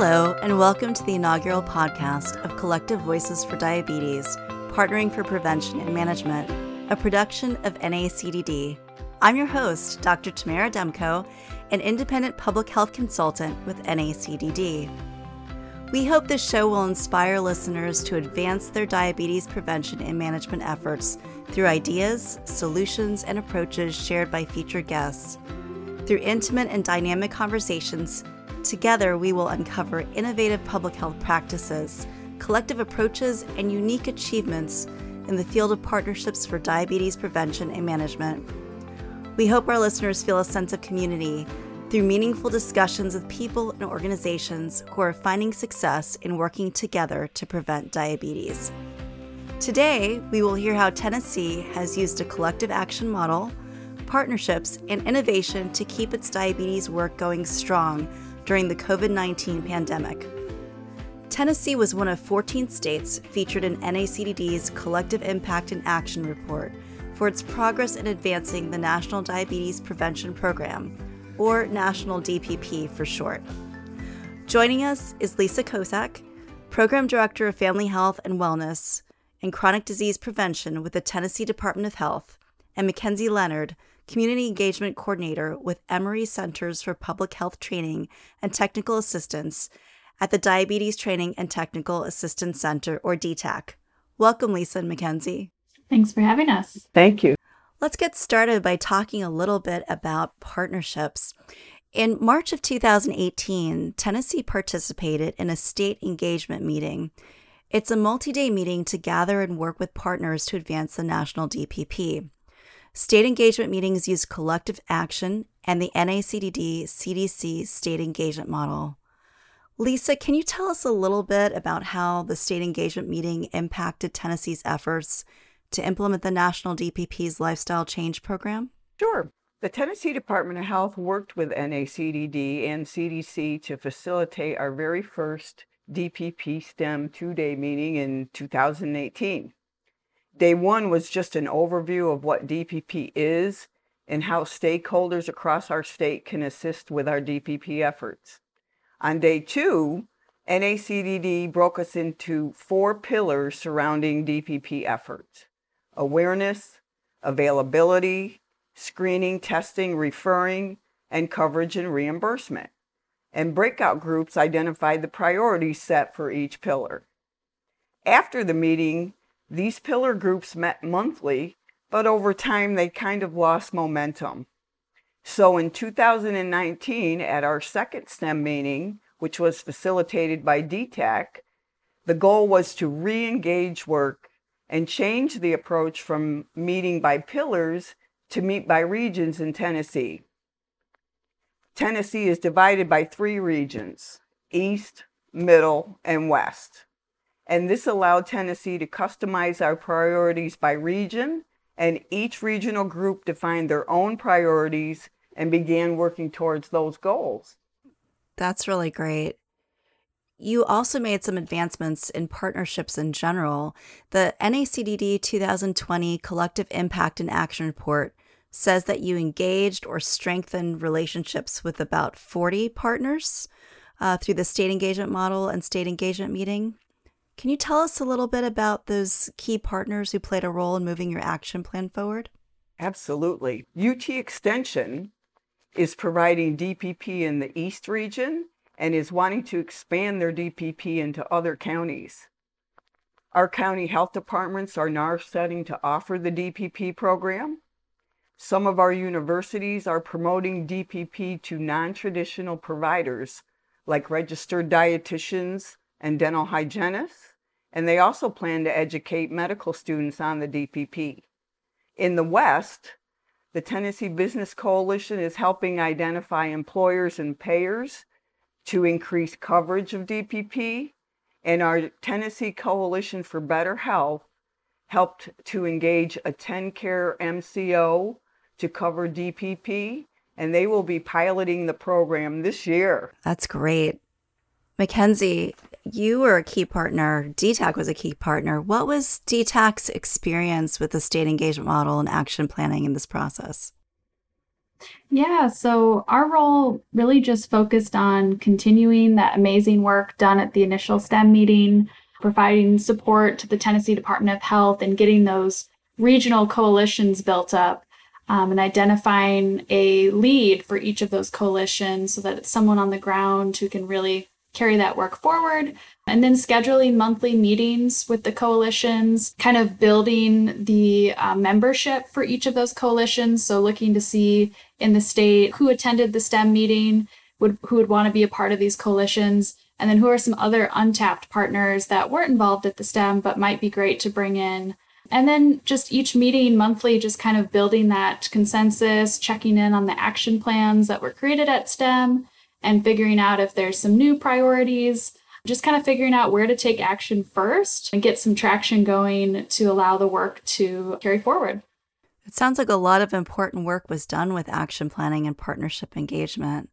Hello, and welcome to the inaugural podcast of Collective Voices for Diabetes, Partnering for Prevention and Management, a production of NACDD. I'm your host, Dr. Tamara Demko, an independent public health consultant with NACDD. We hope this show will inspire listeners to advance their diabetes prevention and management efforts through ideas, solutions, and approaches shared by featured guests. Through intimate and dynamic conversations, together we will uncover innovative public health practices, collective approaches, and unique achievements in the field of partnerships for diabetes prevention and management. We hope our listeners feel a sense of community through meaningful discussions with people and organizations who are finding success in working together to prevent diabetes. Today, we will hear how Tennessee has used a collective action model, partnerships, and innovation to keep its diabetes work going strong during the COVID 19 pandemic. Tennessee was one of 14 states featured in NACDD's Collective Impact and Action Report for its progress in advancing the National Diabetes Prevention Program or National DPP for short. Joining us is Lisa Kocak, Program Director of Family Health and Wellness and Chronic Disease Prevention with the Tennessee Department of Health, and Mackenzie Leonard, Community Engagement Coordinator with Emory Centers for Public Health Training and Technical Assistance at the Diabetes Training and Technical Assistance Center, or DTAC. Welcome, Lisa and Mackenzie. Thanks for having us. Thank you. Let's get started by talking a little bit about partnerships. In March of 2018, Tennessee participated in a state engagement meeting. It's a multi day meeting to gather and work with partners to advance the national DPP. State engagement meetings use collective action and the NACDD CDC state engagement model. Lisa, can you tell us a little bit about how the state engagement meeting impacted Tennessee's efforts to implement the national DPP's lifestyle change program? Sure. The Tennessee Department of Health worked with NACDD and CDC to facilitate our very first DPP STEM two day meeting in 2018. Day one was just an overview of what DPP is and how stakeholders across our state can assist with our DPP efforts. On day two, NACDD broke us into four pillars surrounding DPP efforts awareness, availability, screening, testing, referring, and coverage and reimbursement. And breakout groups identified the priorities set for each pillar. After the meeting, these pillar groups met monthly, but over time they kind of lost momentum. So in 2019, at our second STEM meeting, which was facilitated by DTAC, the goal was to re engage work and change the approach from meeting by pillars to meet by regions in Tennessee. Tennessee is divided by three regions East, Middle, and West. And this allowed Tennessee to customize our priorities by region, and each regional group defined their own priorities and began working towards those goals. That's really great. You also made some advancements in partnerships in general. The NACDD 2020 Collective Impact and Action Report says that you engaged or strengthened relationships with about 40 partners uh, through the state engagement model and state engagement meeting. Can you tell us a little bit about those key partners who played a role in moving your action plan forward? Absolutely. UT Extension is providing DPP in the East region and is wanting to expand their DPP into other counties. Our county health departments are now setting to offer the DPP program. Some of our universities are promoting DPP to non traditional providers like registered dietitians and dental hygienists, and they also plan to educate medical students on the DPP. In the West, the Tennessee Business Coalition is helping identify employers and payers to increase coverage of DPP, and our Tennessee Coalition for Better Health helped to engage a TennCare MCO to cover DPP, and they will be piloting the program this year. That's great. Mackenzie, you were a key partner. DTAC was a key partner. What was DTAC's experience with the state engagement model and action planning in this process? Yeah, so our role really just focused on continuing that amazing work done at the initial STEM meeting, providing support to the Tennessee Department of Health and getting those regional coalitions built up um, and identifying a lead for each of those coalitions so that it's someone on the ground who can really carry that work forward. And then scheduling monthly meetings with the coalitions, kind of building the uh, membership for each of those coalitions. So looking to see in the state who attended the STEM meeting, would, who would want to be a part of these coalitions, and then who are some other untapped partners that weren't involved at the STEM but might be great to bring in. And then just each meeting monthly, just kind of building that consensus, checking in on the action plans that were created at STEM, and figuring out if there's some new priorities, just kind of figuring out where to take action first and get some traction going to allow the work to carry forward. It sounds like a lot of important work was done with action planning and partnership engagement.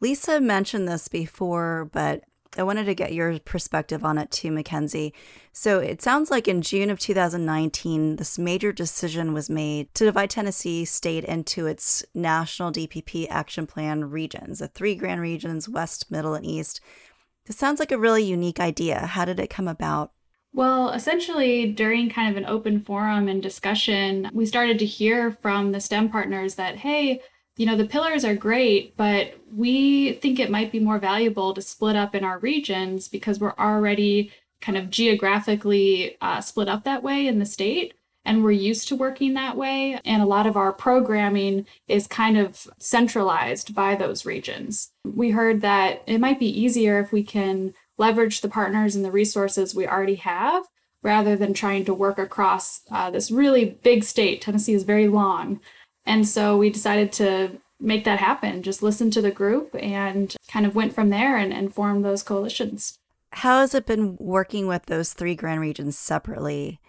Lisa mentioned this before, but I wanted to get your perspective on it too, Mackenzie. So it sounds like in June of 2019, this major decision was made to divide Tennessee state into its national DPP action plan regions, the three grand regions, West, Middle, and East. This sounds like a really unique idea. How did it come about? Well, essentially, during kind of an open forum and discussion, we started to hear from the STEM partners that, hey, you know, the pillars are great, but we think it might be more valuable to split up in our regions because we're already kind of geographically uh, split up that way in the state. And we're used to working that way. And a lot of our programming is kind of centralized by those regions. We heard that it might be easier if we can leverage the partners and the resources we already have rather than trying to work across uh, this really big state. Tennessee is very long. And so we decided to make that happen, just listen to the group and kind of went from there and, and formed those coalitions. How has it been working with those three grand regions separately?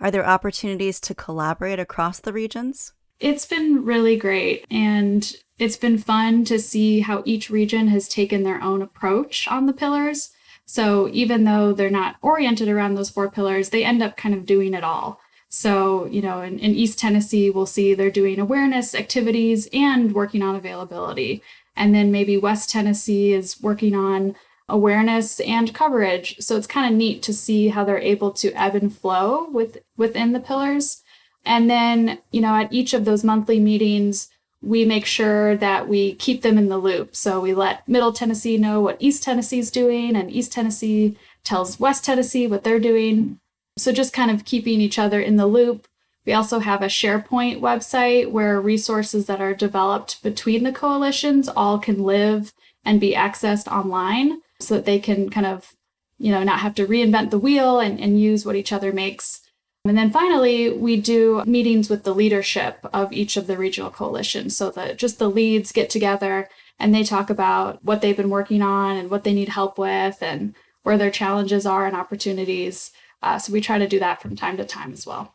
Are there opportunities to collaborate across the regions? It's been really great. And it's been fun to see how each region has taken their own approach on the pillars. So even though they're not oriented around those four pillars, they end up kind of doing it all. So, you know, in, in East Tennessee, we'll see they're doing awareness activities and working on availability. And then maybe West Tennessee is working on awareness and coverage. So it's kind of neat to see how they're able to ebb and flow with within the pillars. And then, you know, at each of those monthly meetings, we make sure that we keep them in the loop. So we let Middle Tennessee know what East Tennessee is doing, and East Tennessee tells West Tennessee what they're doing. So just kind of keeping each other in the loop. We also have a SharePoint website where resources that are developed between the coalitions all can live and be accessed online so that they can kind of, you know, not have to reinvent the wheel and, and use what each other makes. And then finally, we do meetings with the leadership of each of the regional coalitions so that just the leads get together and they talk about what they've been working on and what they need help with and where their challenges are and opportunities. Uh, so we try to do that from time to time as well.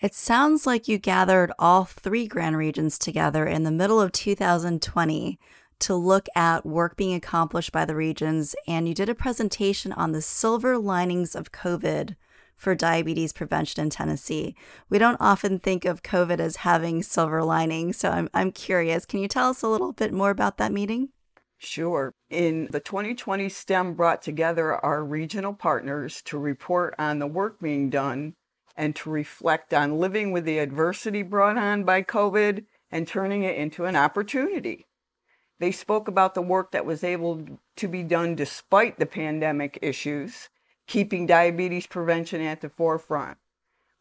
It sounds like you gathered all three grand regions together in the middle of 2020 to look at work being accomplished by the regions, and you did a presentation on the silver linings of COVID for diabetes prevention in Tennessee. We don't often think of COVID as having silver linings, so I'm, I'm curious. Can you tell us a little bit more about that meeting? Sure. In the 2020 STEM brought together our regional partners to report on the work being done and to reflect on living with the adversity brought on by COVID and turning it into an opportunity. They spoke about the work that was able to be done despite the pandemic issues, keeping diabetes prevention at the forefront.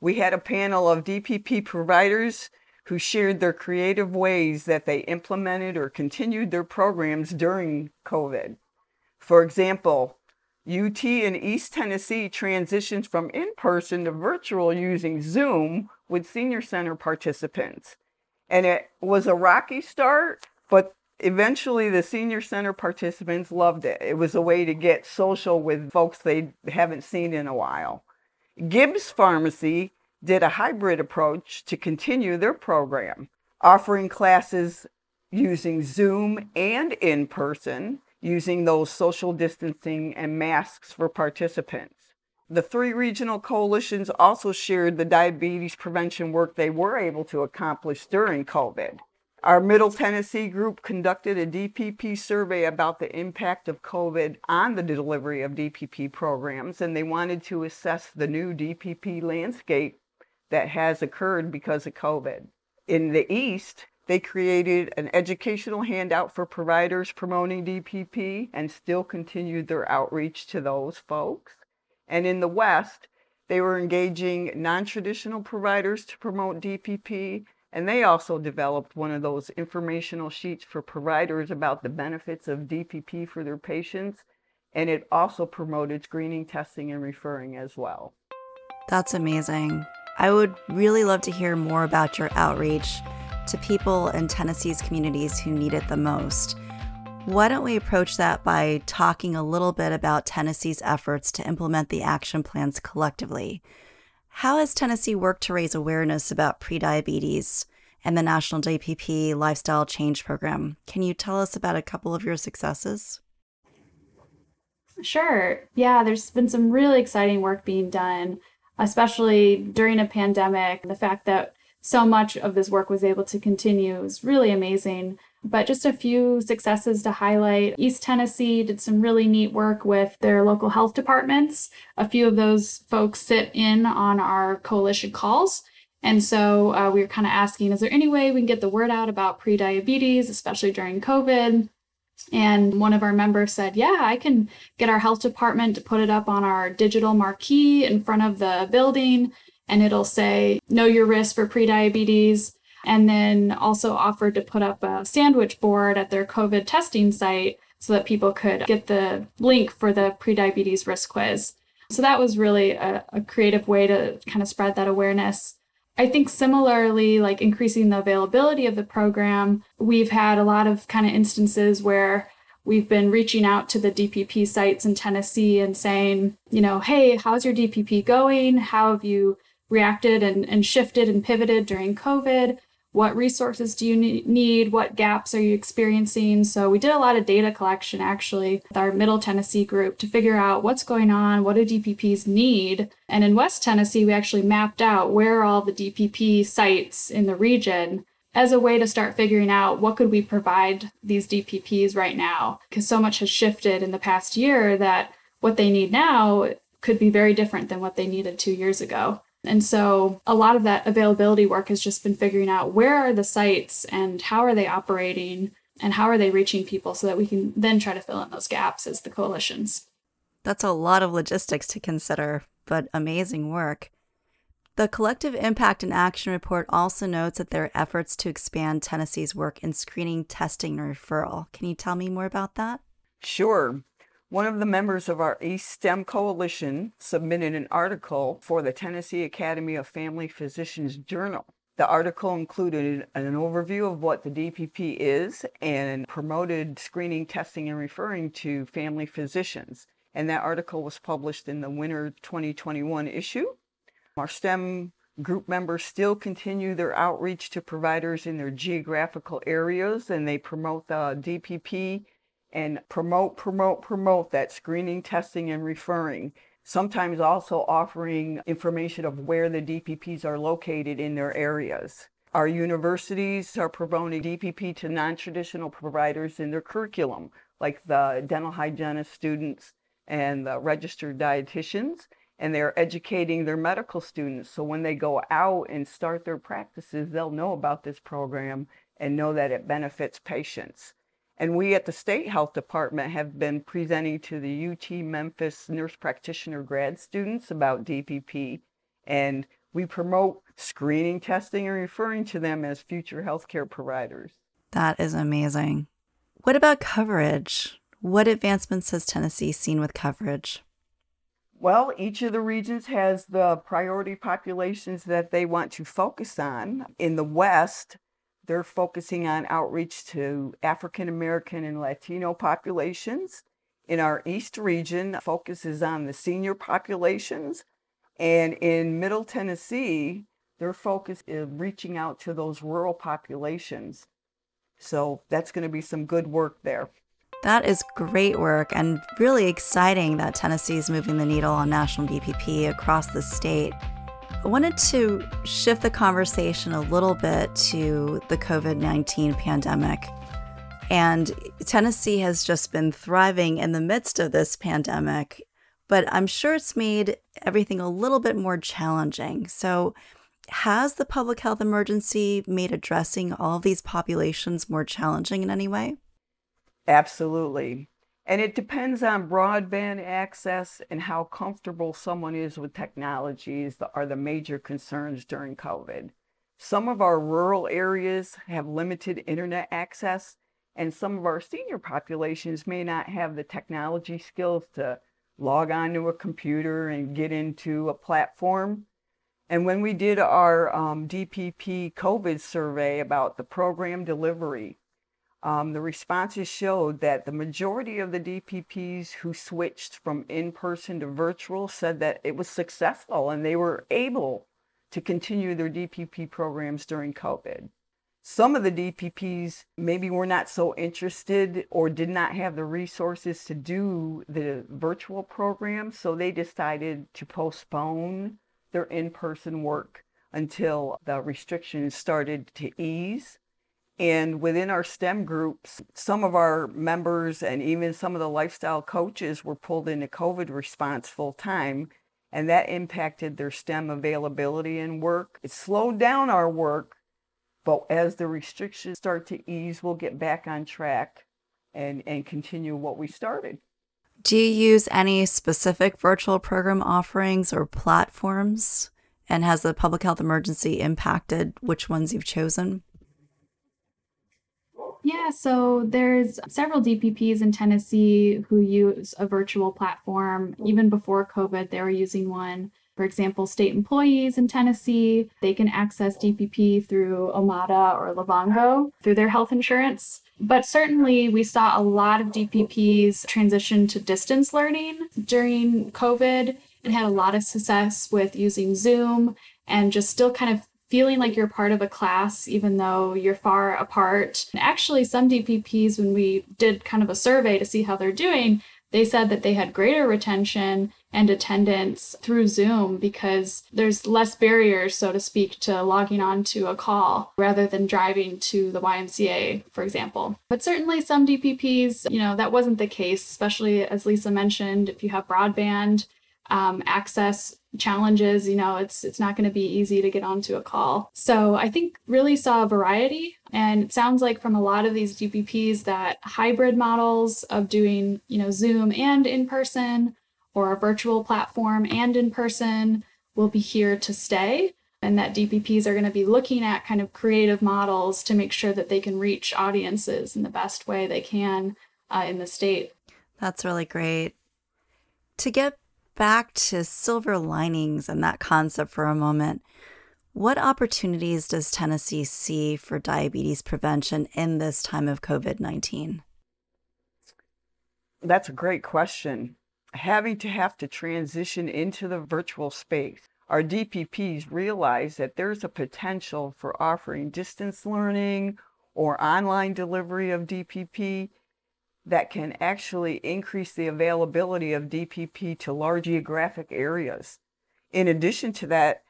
We had a panel of DPP providers who shared their creative ways that they implemented or continued their programs during COVID. For example, UT in East Tennessee transitioned from in person to virtual using Zoom with senior center participants. And it was a rocky start, but eventually the senior center participants loved it. It was a way to get social with folks they haven't seen in a while. Gibbs Pharmacy did a hybrid approach to continue their program, offering classes using Zoom and in person, using those social distancing and masks for participants. The three regional coalitions also shared the diabetes prevention work they were able to accomplish during COVID. Our Middle Tennessee group conducted a DPP survey about the impact of COVID on the delivery of DPP programs, and they wanted to assess the new DPP landscape that has occurred because of COVID. In the East, they created an educational handout for providers promoting DPP and still continued their outreach to those folks. And in the West, they were engaging non traditional providers to promote DPP and they also developed one of those informational sheets for providers about the benefits of DPP for their patients. And it also promoted screening, testing, and referring as well. That's amazing. I would really love to hear more about your outreach to people in Tennessee's communities who need it the most. Why don't we approach that by talking a little bit about Tennessee's efforts to implement the action plans collectively? How has Tennessee worked to raise awareness about prediabetes and the National DPP Lifestyle Change Program? Can you tell us about a couple of your successes? Sure. Yeah, there's been some really exciting work being done, especially during a pandemic. The fact that so much of this work was able to continue is really amazing. But just a few successes to highlight. East Tennessee did some really neat work with their local health departments. A few of those folks sit in on our coalition calls. And so uh, we were kind of asking, is there any way we can get the word out about prediabetes, especially during COVID? And one of our members said, Yeah, I can get our health department to put it up on our digital marquee in front of the building, and it'll say, Know your risk for prediabetes and then also offered to put up a sandwich board at their COVID testing site so that people could get the link for the prediabetes risk quiz. So that was really a, a creative way to kind of spread that awareness. I think similarly, like increasing the availability of the program, we've had a lot of kind of instances where we've been reaching out to the DPP sites in Tennessee and saying, you know, hey, how's your DPP going? How have you reacted and, and shifted and pivoted during COVID? What resources do you need? What gaps are you experiencing? So we did a lot of data collection actually with our middle tennessee group to figure out what's going on what do dpps need? And in west tennessee we actually mapped out where all the dpp sites in the region as a way to start figuring out what could we provide these dpps right now. Because so much has shifted in the past year that what they need now could be very different than what they needed two years ago and so a lot of that availability work has just been figuring out where are the sites and how are they operating and how are they reaching people so that we can then try to fill in those gaps as the coalitions. That's a lot of logistics to consider, but amazing work. The Collective Impact and Action Report also notes that there are efforts to expand Tennessee's work in screening, testing, and referral. Can you tell me more about that? Sure. One of the members of our East STEM Coalition submitted an article for the Tennessee Academy of Family Physicians Journal. The article included an overview of what the DPP is and promoted screening, testing, and referring to family physicians. And that article was published in the winter 2021 issue. Our STEM group members still continue their outreach to providers in their geographical areas and they promote the DPP and promote, promote, promote that screening, testing, and referring. Sometimes also offering information of where the DPPs are located in their areas. Our universities are promoting DPP to non traditional providers in their curriculum, like the dental hygienist students and the registered dietitians. And they're educating their medical students. So when they go out and start their practices, they'll know about this program and know that it benefits patients. And we at the State Health Department have been presenting to the UT Memphis nurse practitioner grad students about DPP. And we promote screening, testing, and referring to them as future healthcare providers. That is amazing. What about coverage? What advancements has Tennessee seen with coverage? Well, each of the regions has the priority populations that they want to focus on. In the West, they're focusing on outreach to African American and Latino populations. In our East region, focuses on the senior populations. And in Middle Tennessee, their focus is reaching out to those rural populations. So that's going to be some good work there. That is great work and really exciting that Tennessee is moving the needle on national DPP across the state. I wanted to shift the conversation a little bit to the COVID 19 pandemic. And Tennessee has just been thriving in the midst of this pandemic, but I'm sure it's made everything a little bit more challenging. So, has the public health emergency made addressing all of these populations more challenging in any way? Absolutely. And it depends on broadband access and how comfortable someone is with technologies that are the major concerns during COVID. Some of our rural areas have limited internet access, and some of our senior populations may not have the technology skills to log onto a computer and get into a platform. And when we did our um, DPP COVID survey about the program delivery, um, the responses showed that the majority of the DPPs who switched from in person to virtual said that it was successful and they were able to continue their DPP programs during COVID. Some of the DPPs maybe were not so interested or did not have the resources to do the virtual program, so they decided to postpone their in person work until the restrictions started to ease. And within our STEM groups, some of our members and even some of the lifestyle coaches were pulled into COVID response full time, and that impacted their STEM availability and work. It slowed down our work, but as the restrictions start to ease, we'll get back on track and, and continue what we started. Do you use any specific virtual program offerings or platforms? And has the public health emergency impacted which ones you've chosen? Yeah, so there's several DPPs in Tennessee who use a virtual platform. Even before COVID, they were using one. For example, state employees in Tennessee, they can access DPP through Omada or Livongo through their health insurance. But certainly, we saw a lot of DPPs transition to distance learning during COVID and had a lot of success with using Zoom and just still kind of feeling like you're part of a class even though you're far apart. And actually, some DPPs, when we did kind of a survey to see how they're doing, they said that they had greater retention and attendance through Zoom because there's less barriers, so to speak, to logging on to a call rather than driving to the YMCA, for example. But certainly some DPPs, you know, that wasn't the case, especially as Lisa mentioned, if you have broadband um, access challenges you know it's it's not going to be easy to get onto a call. So i think really saw a variety and it sounds like from a lot of these dpps that hybrid models of doing you know zoom and in person or a virtual platform and in person will be here to stay. And that dpps are going to be looking at kind of creative models to make sure that they can reach audiences in the best way they can uh, in the state. That's really great. To get back to silver linings and that concept for a moment, what opportunities does Tennessee see for diabetes prevention in this time of COVID 19? That's a great question. Having to have to transition into the virtual space, our DPPs realize that there's a potential for offering distance learning or online delivery of DPP that can actually increase the availability of DPP to large geographic areas. In addition to that,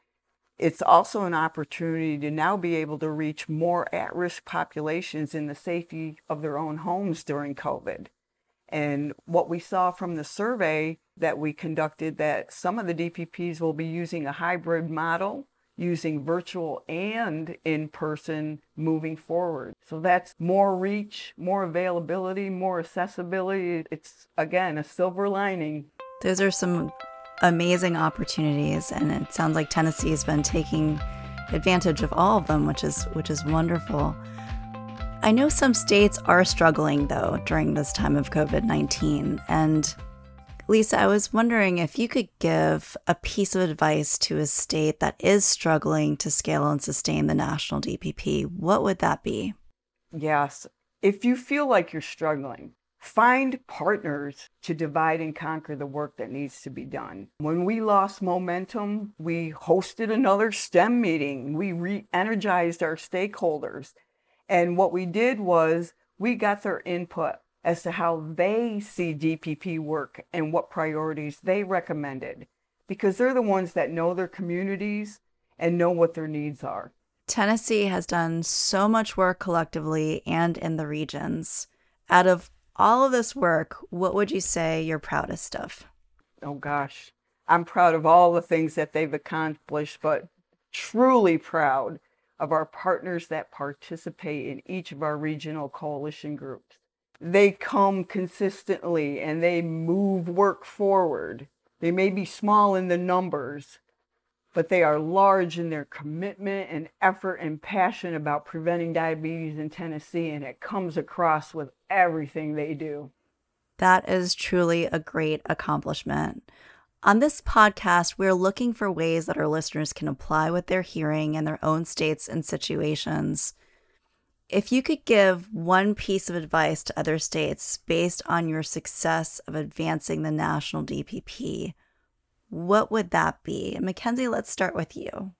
it's also an opportunity to now be able to reach more at risk populations in the safety of their own homes during COVID. And what we saw from the survey that we conducted that some of the DPPs will be using a hybrid model using virtual and in person moving forward. So that's more reach, more availability, more accessibility. It's again a silver lining. Those are some amazing opportunities and it sounds like Tennessee has been taking advantage of all of them, which is which is wonderful. I know some states are struggling though during this time of COVID-19 and Lisa, I was wondering if you could give a piece of advice to a state that is struggling to scale and sustain the national DPP. What would that be? Yes. If you feel like you're struggling, find partners to divide and conquer the work that needs to be done. When we lost momentum, we hosted another STEM meeting. We re energized our stakeholders. And what we did was we got their input as to how they see DPP work and what priorities they recommended because they're the ones that know their communities and know what their needs are. Tennessee has done so much work collectively and in the regions. Out of all of this work, what would you say you're proudest of? Oh gosh, I'm proud of all the things that they've accomplished, but truly proud of our partners that participate in each of our regional coalition groups. They come consistently and they move work forward. They may be small in the numbers, but they are large in their commitment and effort and passion about preventing diabetes in Tennessee, and it comes across with everything they do. That is truly a great accomplishment. On this podcast, we're looking for ways that our listeners can apply what they're hearing in their own states and situations. If you could give one piece of advice to other states based on your success of advancing the national DPP, what would that be? Mackenzie, let's start with you.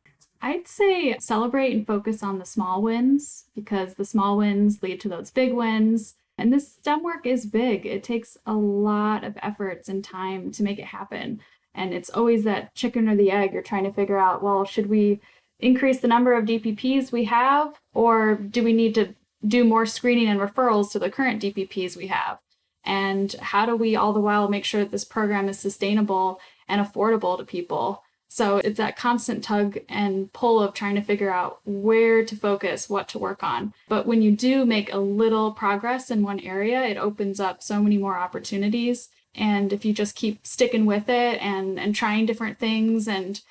I'd say celebrate and focus on the small wins because the small wins lead to those big wins. And this STEM work is big. It takes a lot of efforts and time to make it happen. And it's always that chicken or the egg. You're trying to figure out, well, should we increase the number of DPPs we have, or do we need to do more screening and referrals to the current DPPs we have? And how do we all the while make sure that this program is sustainable and affordable to people? So it's that constant tug and pull of trying to figure out where to focus, what to work on. But when you do make a little progress in one area, it opens up so many more opportunities and if you just keep sticking with it and and trying different things and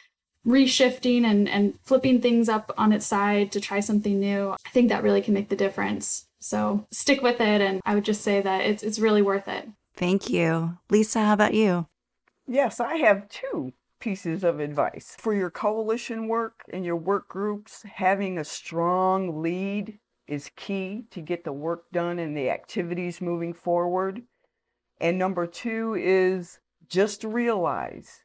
reshifting and and flipping things up on its side to try something new i think that really can make the difference. So stick with it and i would just say that it's it's really worth it. Thank you. Lisa how about you? Yes i have two pieces of advice. For your coalition work and your work groups having a strong lead is key to get the work done and the activities moving forward. And number two is just realize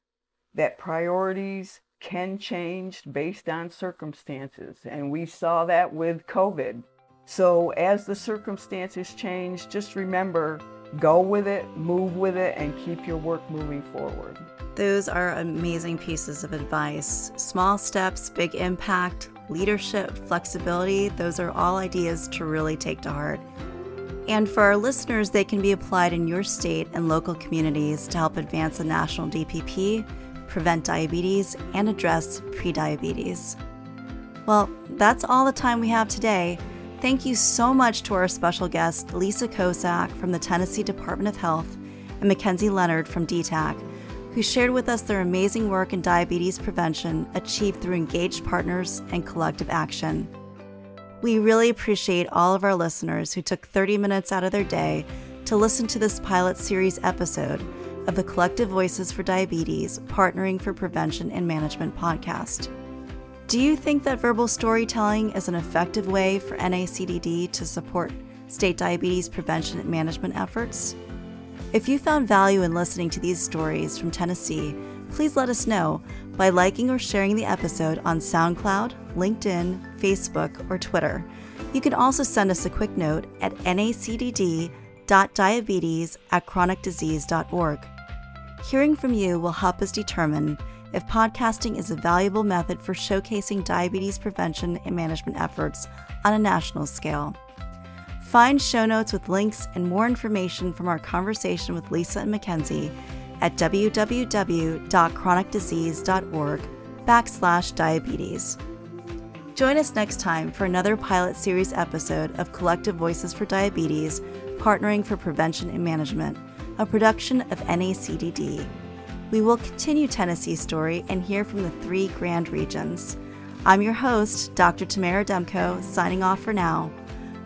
that priorities can change based on circumstances. And we saw that with COVID. So as the circumstances change, just remember go with it, move with it, and keep your work moving forward. Those are amazing pieces of advice. Small steps, big impact, leadership, flexibility, those are all ideas to really take to heart. And for our listeners, they can be applied in your state and local communities to help advance the national DPP, prevent diabetes, and address prediabetes. Well, that's all the time we have today. Thank you so much to our special guest, Lisa Kocak from the Tennessee Department of Health and Mackenzie Leonard from DTAC, who shared with us their amazing work in diabetes prevention achieved through engaged partners and collective action. We really appreciate all of our listeners who took 30 minutes out of their day to listen to this pilot series episode of the Collective Voices for Diabetes Partnering for Prevention and Management podcast. Do you think that verbal storytelling is an effective way for NACDD to support state diabetes prevention and management efforts? If you found value in listening to these stories from Tennessee, please let us know by liking or sharing the episode on SoundCloud, LinkedIn, Facebook, or Twitter. You can also send us a quick note at nacdd.diabetes at chronicdisease.org. Hearing from you will help us determine if podcasting is a valuable method for showcasing diabetes prevention and management efforts on a national scale. Find show notes with links and more information from our conversation with Lisa and Mackenzie at www.chronicdisease.org backslash diabetes. Join us next time for another pilot series episode of Collective Voices for Diabetes, Partnering for Prevention and Management, a production of NACDD. We will continue Tennessee's story and hear from the three grand regions. I'm your host, Dr. Tamara Demko, signing off for now.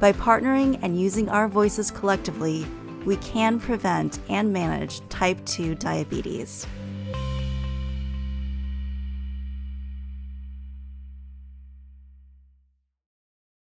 By partnering and using our voices collectively, we can prevent and manage type 2 diabetes.